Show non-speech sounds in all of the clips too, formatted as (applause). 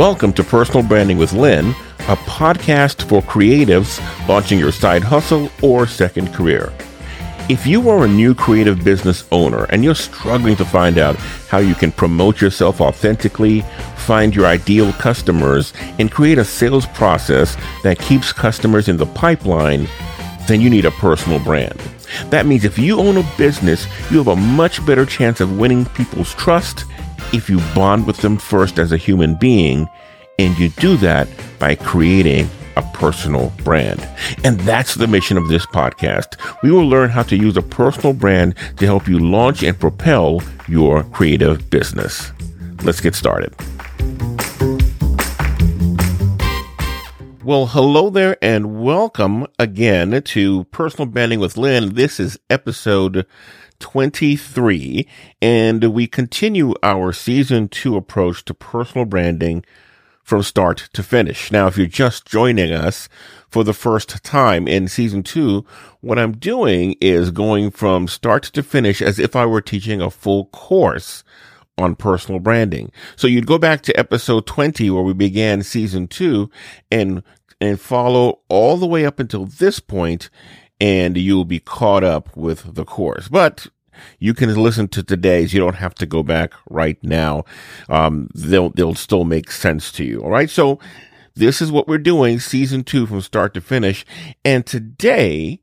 Welcome to Personal Branding with Lynn, a podcast for creatives launching your side hustle or second career. If you are a new creative business owner and you're struggling to find out how you can promote yourself authentically, find your ideal customers, and create a sales process that keeps customers in the pipeline, then you need a personal brand. That means if you own a business, you have a much better chance of winning people's trust if you bond with them first as a human being, and you do that by creating a personal brand. And that's the mission of this podcast. We will learn how to use a personal brand to help you launch and propel your creative business. Let's get started. Well, hello there and welcome again to Personal Branding with Lynn. This is episode 23 and we continue our season two approach to personal branding from start to finish. Now, if you're just joining us for the first time in season two, what I'm doing is going from start to finish as if I were teaching a full course on personal branding. So you'd go back to episode 20 where we began season two and, and follow all the way up until this point and you'll be caught up with the course. But you can listen to today's. You don't have to go back right now. Um, they'll, they'll still make sense to you. All right. So this is what we're doing season two from start to finish. And today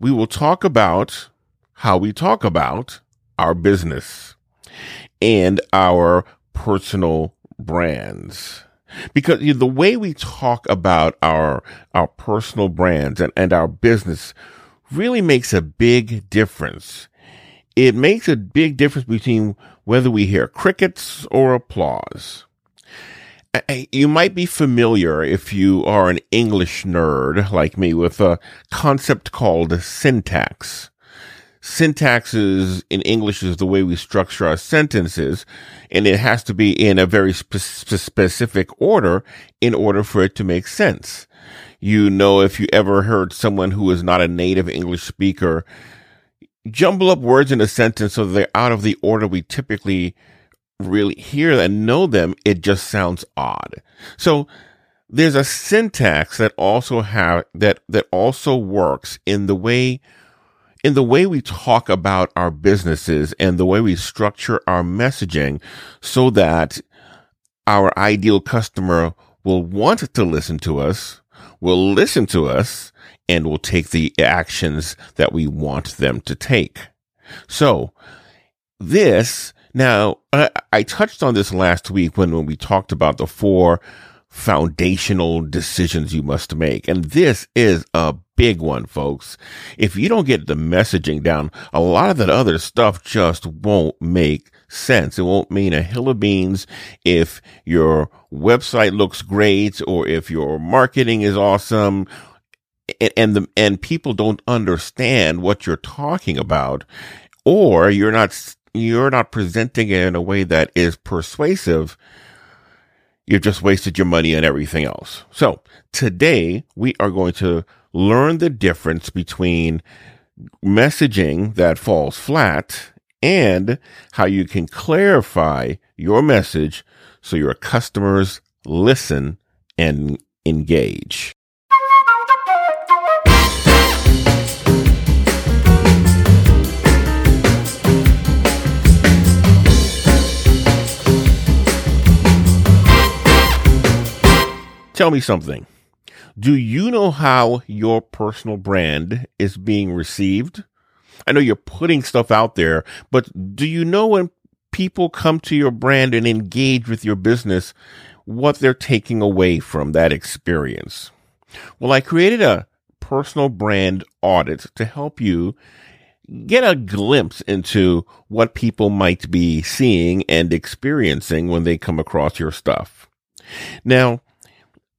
we will talk about how we talk about our business and our personal brands because the way we talk about our our personal brands and, and our business really makes a big difference it makes a big difference between whether we hear crickets or applause. You might be familiar if you are an English nerd like me with a concept called syntax. Syntax is in English is the way we structure our sentences, and it has to be in a very spe- specific order in order for it to make sense. You know, if you ever heard someone who is not a native English speaker jumble up words in a sentence so they're out of the order we typically really hear and know them, it just sounds odd. So there's a syntax that also have that that also works in the way in the way we talk about our businesses and the way we structure our messaging so that our ideal customer will want to listen to us, will listen to us, and will take the actions that we want them to take. So this now, I, I, touched on this last week when, when we talked about the four foundational decisions you must make. And this is a big one, folks. If you don't get the messaging down, a lot of that other stuff just won't make sense. It won't mean a hill of beans if your website looks great or if your marketing is awesome. And the and people don't understand what you're talking about or you're not you're not presenting it in a way that is persuasive. You've just wasted your money and everything else. So today we are going to learn the difference between messaging that falls flat and how you can clarify your message so your customers listen and engage Tell me something. Do you know how your personal brand is being received? I know you're putting stuff out there, but do you know when people come to your brand and engage with your business, what they're taking away from that experience? Well, I created a personal brand audit to help you get a glimpse into what people might be seeing and experiencing when they come across your stuff. Now,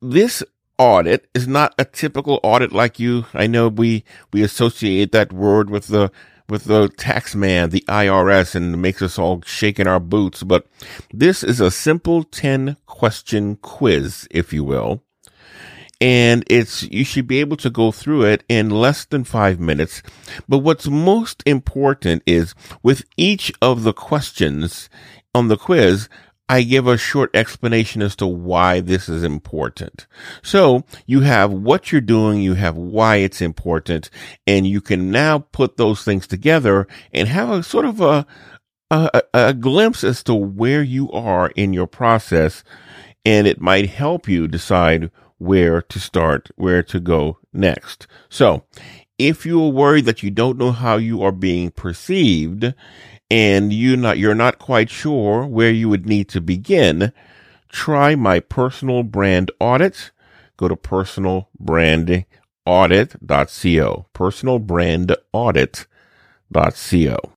this audit is not a typical audit like you. I know we, we associate that word with the, with the tax man, the IRS, and makes us all shake in our boots. But this is a simple 10 question quiz, if you will. And it's, you should be able to go through it in less than five minutes. But what's most important is with each of the questions on the quiz, I give a short explanation as to why this is important. So you have what you're doing, you have why it's important, and you can now put those things together and have a sort of a, a, a glimpse as to where you are in your process. And it might help you decide where to start, where to go next. So if you are worried that you don't know how you are being perceived and you not you're not quite sure where you would need to begin, try my personal brand audit. Go to personalbrandaudit.co. Personalbrandaudit.co.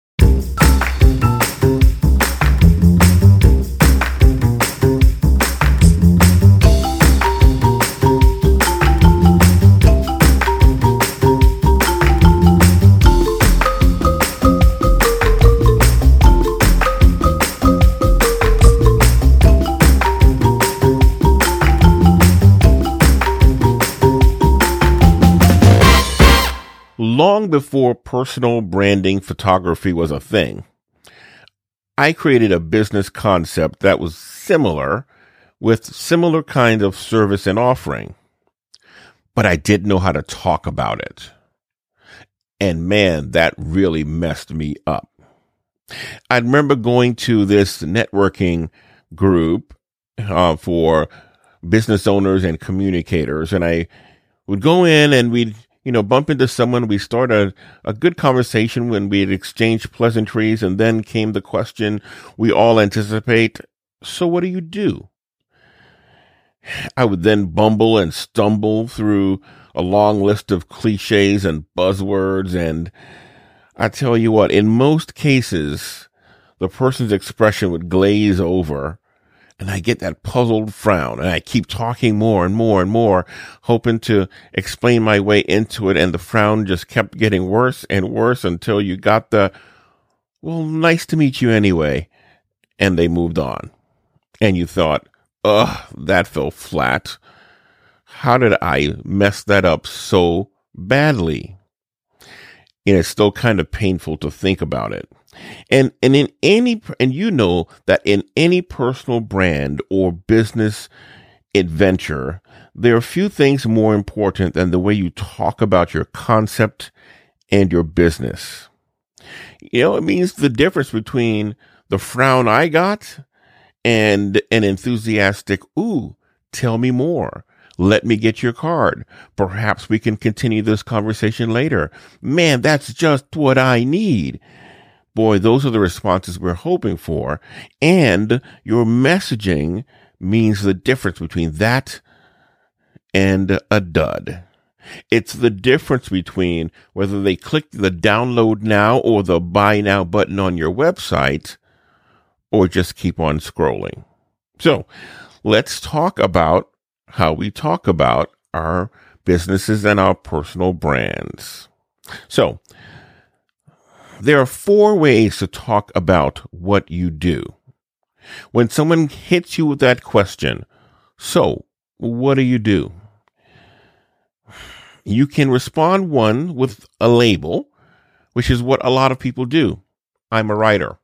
before personal branding photography was a thing, I created a business concept that was similar with similar kind of service and offering, but I didn't know how to talk about it. And man, that really messed me up. I remember going to this networking group uh, for business owners and communicators, and I would go in and we'd you know, bump into someone. We start a, a good conversation when we had exchanged pleasantries, and then came the question we all anticipate. So, what do you do? (sighs) I would then bumble and stumble through a long list of cliches and buzzwords. And I tell you what, in most cases, the person's expression would glaze over and I get that puzzled frown and I keep talking more and more and more, hoping to explain my way into it. And the frown just kept getting worse and worse until you got the, well, nice to meet you anyway. And they moved on. And you thought, ugh, that fell flat. How did I mess that up so badly? And it's still kind of painful to think about it. And, and in any, and you know that in any personal brand or business adventure, there are few things more important than the way you talk about your concept and your business. You know, it means the difference between the frown I got and an enthusiastic, ooh, tell me more. Let me get your card. Perhaps we can continue this conversation later. Man, that's just what I need boy, those are the responses we're hoping for. And your messaging means the difference between that and a dud. It's the difference between whether they click the download now or the buy now button on your website or just keep on scrolling. So let's talk about how we talk about our businesses and our personal brands. So there are four ways to talk about what you do. When someone hits you with that question, so what do you do? You can respond one with a label, which is what a lot of people do. I'm a writer.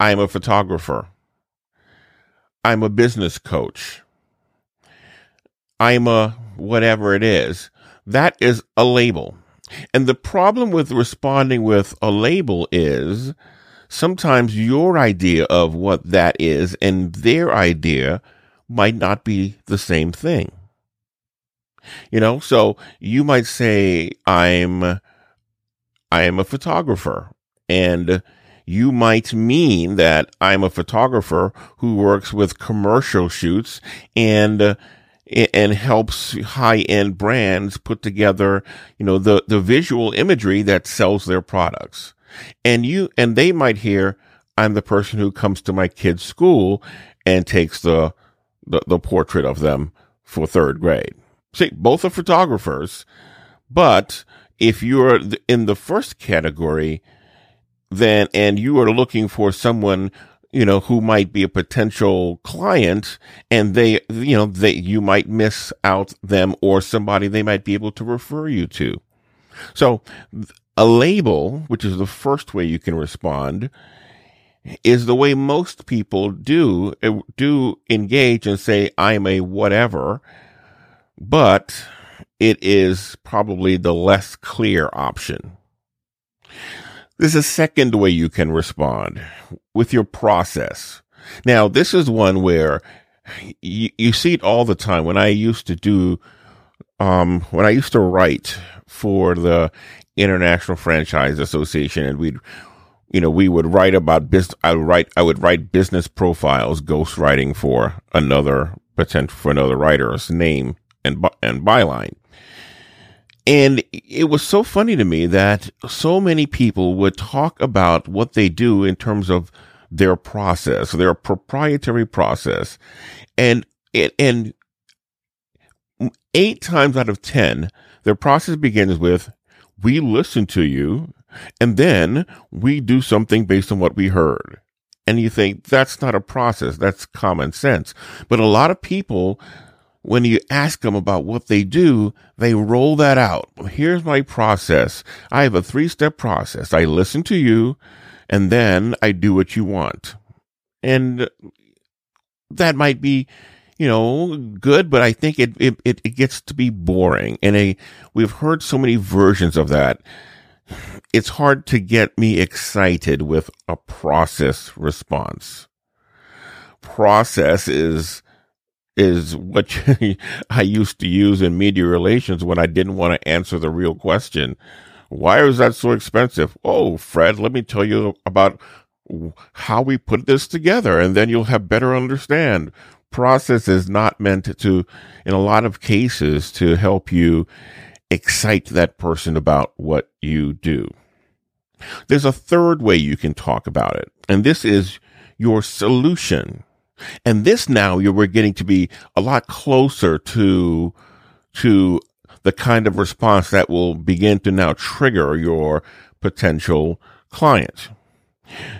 I'm a photographer. I'm a business coach. I'm a whatever it is. That is a label. And the problem with responding with a label is sometimes your idea of what that is and their idea might not be the same thing. You know, so you might say, I'm, I am a photographer and you might mean that I'm a photographer who works with commercial shoots and and helps high end brands put together, you know, the, the visual imagery that sells their products. And you, and they might hear, I'm the person who comes to my kid's school and takes the, the, the portrait of them for third grade. See, both are photographers, but if you're in the first category, then, and you are looking for someone you know, who might be a potential client and they, you know, they, you might miss out them or somebody they might be able to refer you to. So a label, which is the first way you can respond, is the way most people do eh, do engage and say I'm a whatever, but it is probably the less clear option. There's a second way you can respond with your process. Now, this is one where you, you see it all the time. When I used to do, um, when I used to write for the International Franchise Association and we'd, you know, we would write about business. I would write, I would write business profiles, ghost writing for another potential, for another writer's name and, and byline. And it was so funny to me that so many people would talk about what they do in terms of their process, their proprietary process. And, and eight times out of 10, their process begins with, we listen to you and then we do something based on what we heard. And you think that's not a process. That's common sense. But a lot of people when you ask them about what they do, they roll that out. Here's my process. I have a three step process. I listen to you and then I do what you want. And that might be, you know, good, but I think it, it, it gets to be boring. And a, we've heard so many versions of that. It's hard to get me excited with a process response. Process is, is what (laughs) I used to use in media relations when I didn't want to answer the real question. Why is that so expensive? Oh, Fred, let me tell you about how we put this together and then you'll have better understand. Process is not meant to, in a lot of cases, to help you excite that person about what you do. There's a third way you can talk about it, and this is your solution. And this now we're getting to be a lot closer to, to the kind of response that will begin to now trigger your potential client.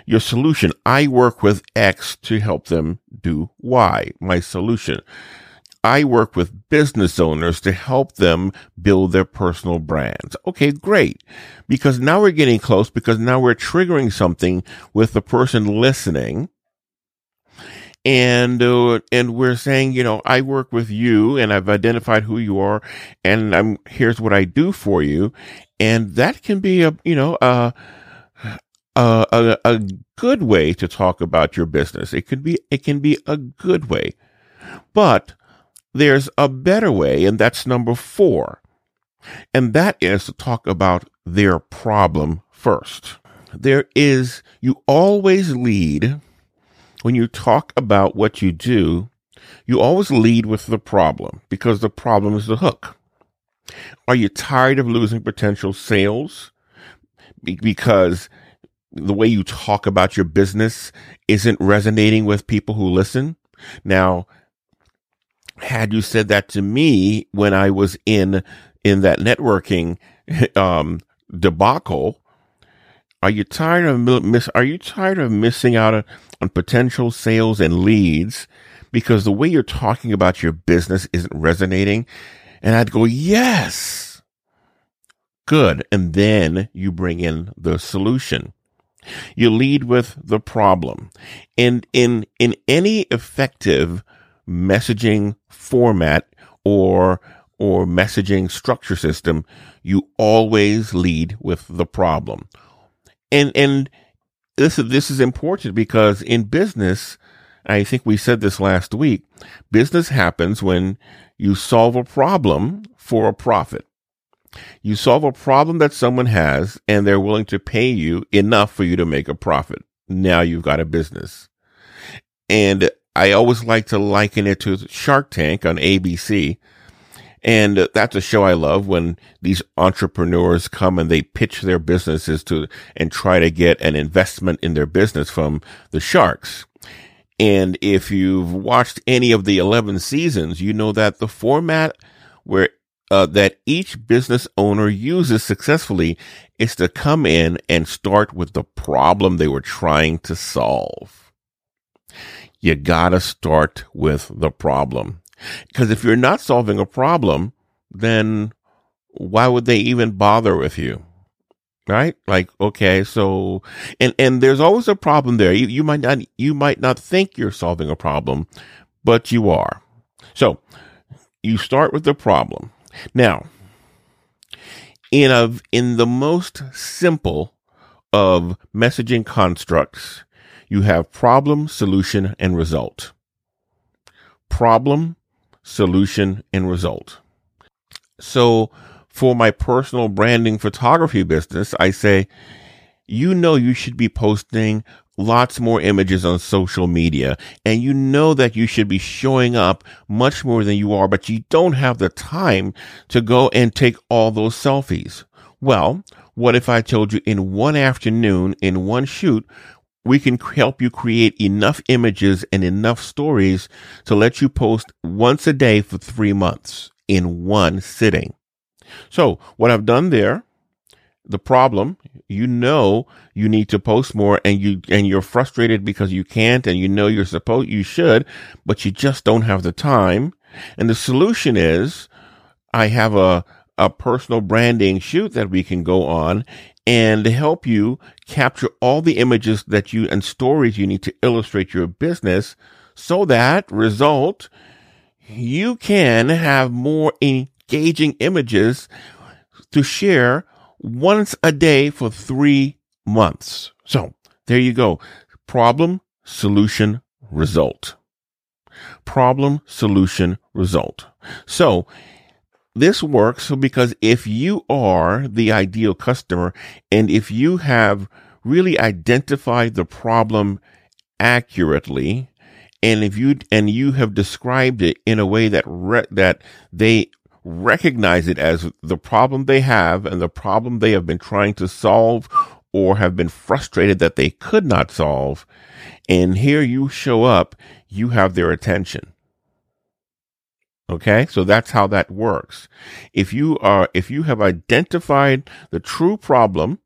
Your solution. I work with X to help them do Y. My solution. I work with business owners to help them build their personal brands. Okay, great. Because now we're getting close because now we're triggering something with the person listening and uh, and we're saying, you know, I work with you, and I've identified who you are, and I'm here's what I do for you, and that can be a you know a a, a, a good way to talk about your business. It could be it can be a good way, but there's a better way, and that's number four, and that is to talk about their problem first. There is you always lead when you talk about what you do, you always lead with the problem because the problem is the hook. Are you tired of losing potential sales because the way you talk about your business isn't resonating with people who listen? Now, had you said that to me when I was in in that networking (laughs) um, debacle, are you tired of miss? Are you tired of missing out on potential sales and leads because the way you're talking about your business isn't resonating. And I'd go, yes, good. And then you bring in the solution. You lead with the problem. And in, in any effective messaging format or, or messaging structure system, you always lead with the problem. And, and this is, this is important because in business, I think we said this last week, business happens when you solve a problem for a profit. You solve a problem that someone has and they're willing to pay you enough for you to make a profit. Now you've got a business. And I always like to liken it to Shark Tank on ABC and that's a show I love when these entrepreneurs come and they pitch their businesses to and try to get an investment in their business from the sharks. And if you've watched any of the 11 seasons, you know that the format where uh, that each business owner uses successfully is to come in and start with the problem they were trying to solve. You gotta start with the problem. Because if you're not solving a problem, then why would they even bother with you? right? Like, okay, so, and, and there's always a problem there. You, you might not, you might not think you're solving a problem, but you are. So you start with the problem. Now, in a, in the most simple of messaging constructs, you have problem, solution, and result. Problem, solution, and result. So for my personal branding photography business, I say, you know, you should be posting lots more images on social media and you know that you should be showing up much more than you are, but you don't have the time to go and take all those selfies. Well, what if I told you in one afternoon, in one shoot, we can help you create enough images and enough stories to let you post once a day for three months in one sitting. So what I've done there, the problem, you know, you need to post more and you, and you're frustrated because you can't and you know you're supposed, you should, but you just don't have the time. And the solution is I have a, a personal branding shoot that we can go on and help you capture all the images that you and stories you need to illustrate your business so that result you can have more engaging images to share once a day for three months. So there you go. Problem, solution, result. Problem, solution, result. So this works because if you are the ideal customer and if you have really identified the problem accurately and if you and you have described it in a way that re- that they recognize it as the problem they have and the problem they have been trying to solve or have been frustrated that they could not solve. And here you show up, you have their attention. Okay. So that's how that works. If you are, if you have identified the true problem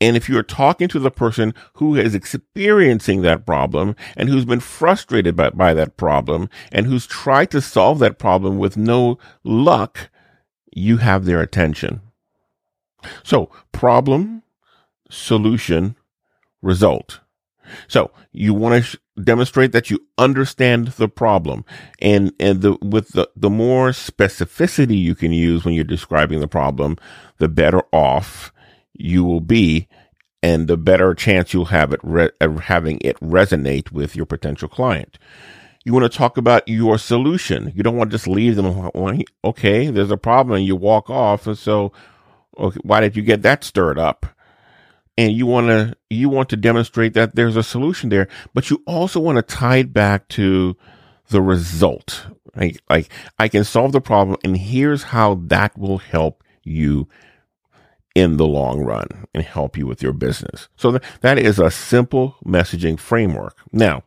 and if you're talking to the person who is experiencing that problem and who's been frustrated by, by that problem and who's tried to solve that problem with no luck, you have their attention. So problem, solution, result. So you want to sh- demonstrate that you understand the problem and, and the, with the, the more specificity you can use when you're describing the problem, the better off you will be and the better chance you'll have it re- having it resonate with your potential client. You want to talk about your solution. You don't want to just leave them. Okay, there's a problem and you walk off. And so, okay, why did you get that stirred up? And you want to, you want to demonstrate that there's a solution there, but you also want to tie it back to the result. Right? Like I can solve the problem and here's how that will help you in the long run and help you with your business. So th- that is a simple messaging framework. Now,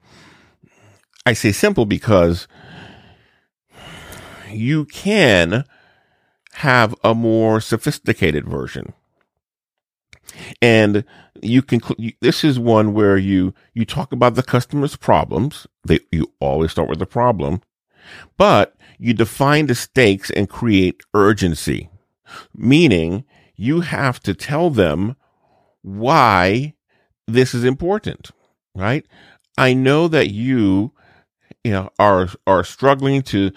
I say simple because you can have a more sophisticated version. And you can, this is one where you, you talk about the customer's problems. They, you always start with the problem, but you define the stakes and create urgency, meaning you have to tell them why this is important, right? I know that you, you know, are, are struggling to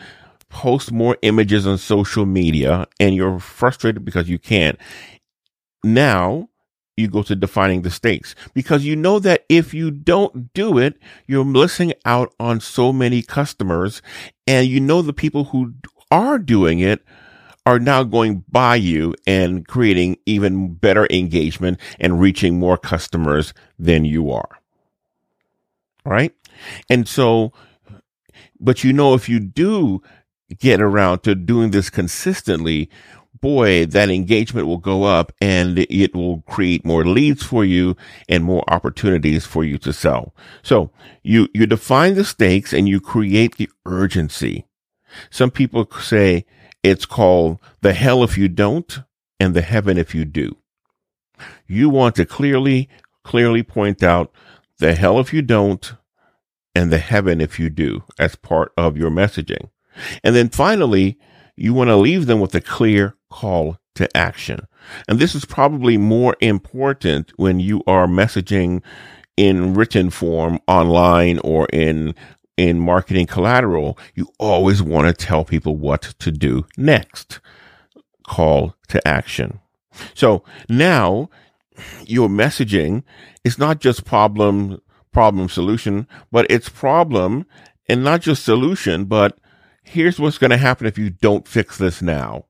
post more images on social media and you're frustrated because you can't. Now you go to defining the stakes because you know that if you don't do it, you're missing out on so many customers and you know the people who are doing it are now going by you and creating even better engagement and reaching more customers than you are. Right. And so, but you know, if you do get around to doing this consistently, boy, that engagement will go up and it will create more leads for you and more opportunities for you to sell. So you, you define the stakes and you create the urgency. Some people say, it's called the hell if you don't and the heaven if you do. You want to clearly, clearly point out the hell if you don't and the heaven if you do as part of your messaging. And then finally, you want to leave them with a clear call to action. And this is probably more important when you are messaging in written form online or in in marketing collateral, you always want to tell people what to do next. Call to action. So now your messaging is not just problem, problem solution, but it's problem and not just solution, but here's what's going to happen if you don't fix this now.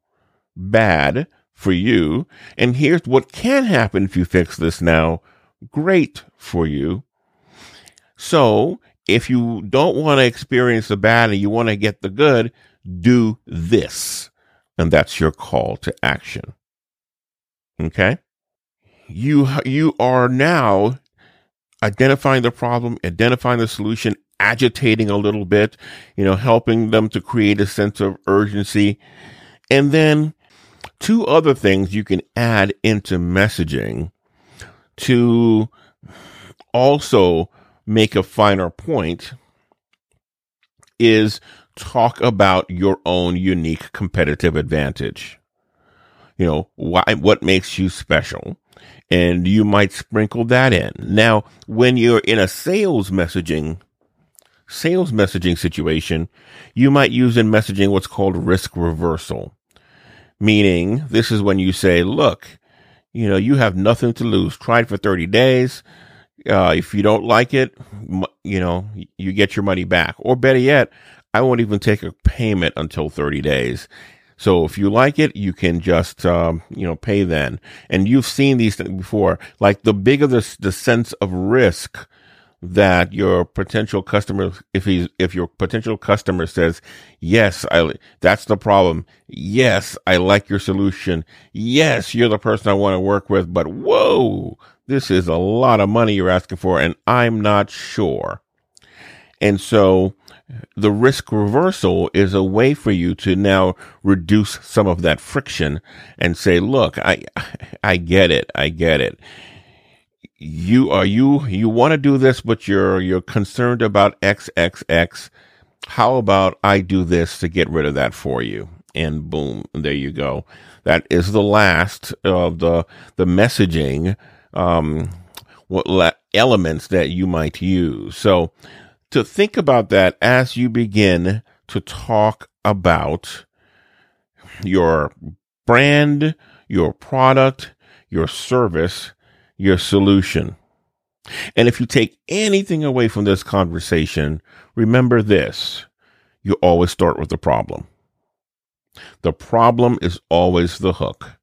Bad for you. And here's what can happen if you fix this now. Great for you. So if you don't want to experience the bad and you want to get the good, do this. And that's your call to action. Okay. You, you are now identifying the problem, identifying the solution, agitating a little bit, you know, helping them to create a sense of urgency. And then two other things you can add into messaging to also make a finer point is talk about your own unique competitive advantage. You know, why, what makes you special? And you might sprinkle that in. Now, when you're in a sales messaging, sales messaging situation, you might use in messaging what's called risk reversal. Meaning, this is when you say, look, you know, you have nothing to lose. Try it for 30 days. Uh, if you don't like it, you know, you get your money back. Or better yet, I won't even take a payment until 30 days. So if you like it, you can just, um, you know, pay then. And you've seen these things before. Like the bigger the, the sense of risk that your potential customer, if he's, if your potential customer says, yes, I, that's the problem. Yes, I like your solution. Yes, you're the person I want to work with, but whoa, this is a lot of money you're asking for and I'm not sure. And so the risk reversal is a way for you to now reduce some of that friction and say, look, I, I get it. I get it you are you you want to do this but you're you're concerned about xxx how about i do this to get rid of that for you? And boom there you go. That is the last of the the messaging um what elements that you might use. So to think about that as you begin to talk about your brand your product your service your solution. And if you take anything away from this conversation, remember this. You always start with the problem. The problem is always the hook.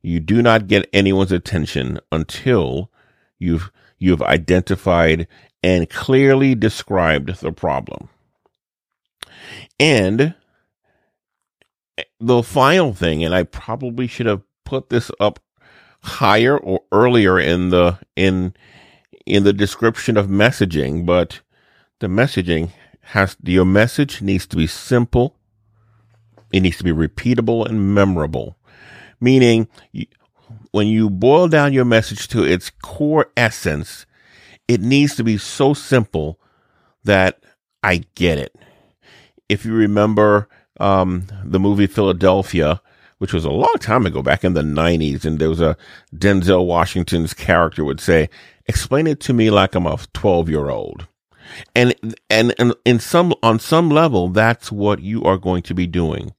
You do not get anyone's attention until you've, you've identified and clearly described the problem. And the final thing, and I probably should have put this up higher or earlier in the in in the description of messaging, but the messaging has your message needs to be simple. It needs to be repeatable and memorable. Meaning, when you boil down your message to its core essence, it needs to be so simple that I get it. If you remember um, the movie Philadelphia, which was a long time ago, back in the 90s. And there was a Denzel Washington's character would say, explain it to me like I'm a 12 year old. And, and, and in some, on some level, that's what you are going to be doing.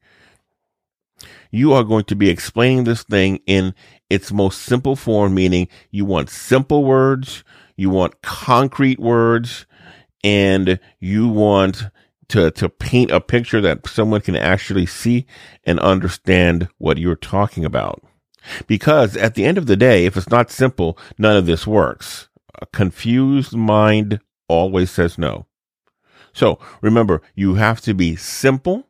You are going to be explaining this thing in its most simple form, meaning you want simple words, you want concrete words, and you want to to paint a picture that someone can actually see and understand what you're talking about. Because at the end of the day, if it's not simple, none of this works. A confused mind always says no. So remember, you have to be simple.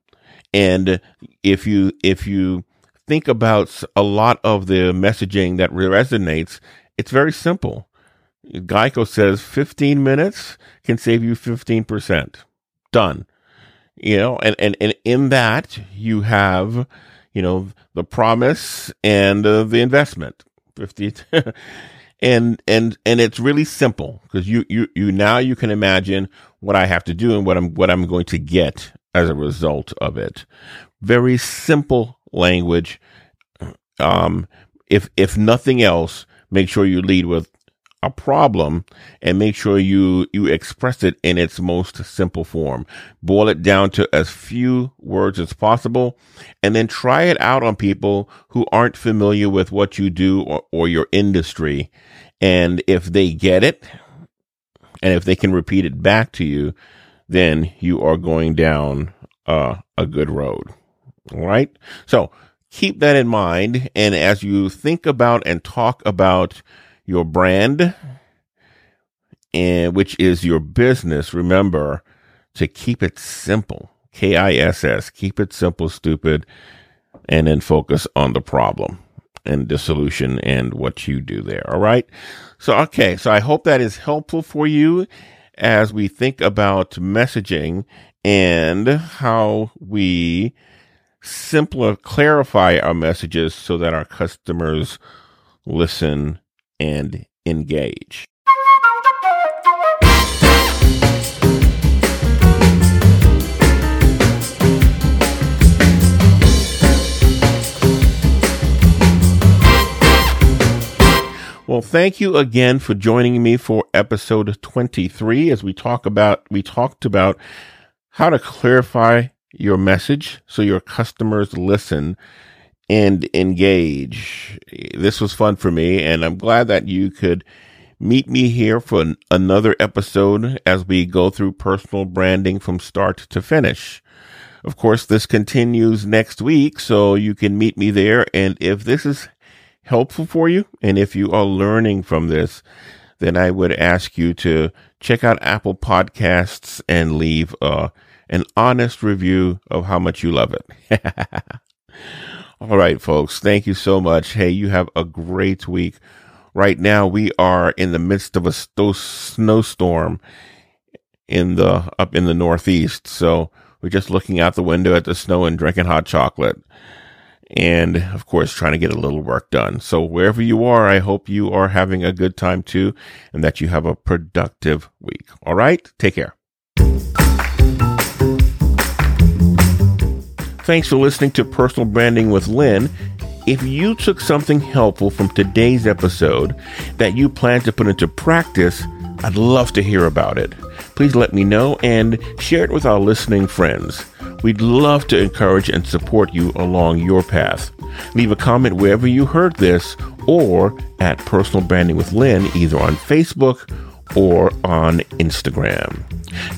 And if you, if you think about a lot of the messaging that resonates, it's very simple. Geico says 15 minutes can save you 15%. Done you know, and, and, and in that you have, you know, the promise and uh, the investment 50 (laughs) and, and, and it's really simple because you, you, you now you can imagine what I have to do and what I'm, what I'm going to get as a result of it. very simple language. Um, if if nothing else, make sure you lead with a problem and make sure you you express it in its most simple form. Boil it down to as few words as possible and then try it out on people who aren't familiar with what you do or, or your industry. And if they get it and if they can repeat it back to you, then you are going down uh, a good road. All right. So keep that in mind. And as you think about and talk about your brand, and which is your business, remember to keep it simple. K I S S. Keep it simple, stupid, and then focus on the problem and the solution and what you do there. All right. So, okay. So I hope that is helpful for you as we think about messaging and how we simpler clarify our messages so that our customers listen and engage. Well, thank you again for joining me for episode 23 as we talk about we talked about how to clarify your message so your customers listen and engage. This was fun for me, and I'm glad that you could meet me here for an, another episode as we go through personal branding from start to finish. Of course, this continues next week, so you can meet me there. And if this is helpful for you, and if you are learning from this, then I would ask you to check out Apple Podcasts and leave uh, an honest review of how much you love it. (laughs) All right, folks. Thank you so much. Hey, you have a great week. Right now, we are in the midst of a sto- snowstorm in the up in the Northeast. So we're just looking out the window at the snow and drinking hot chocolate. And of course, trying to get a little work done. So wherever you are, I hope you are having a good time too and that you have a productive week. All right. Take care. Thanks for listening to Personal Branding with Lynn. If you took something helpful from today's episode that you plan to put into practice, I'd love to hear about it. Please let me know and share it with our listening friends. We'd love to encourage and support you along your path. Leave a comment wherever you heard this or at Personal Branding with Lynn, either on Facebook or on Instagram.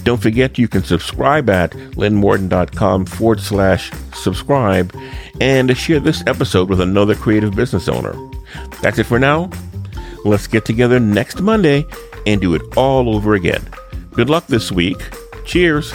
Don't forget you can subscribe at lynnmorton.com forward slash subscribe and share this episode with another creative business owner. That's it for now. Let's get together next Monday and do it all over again. Good luck this week. Cheers.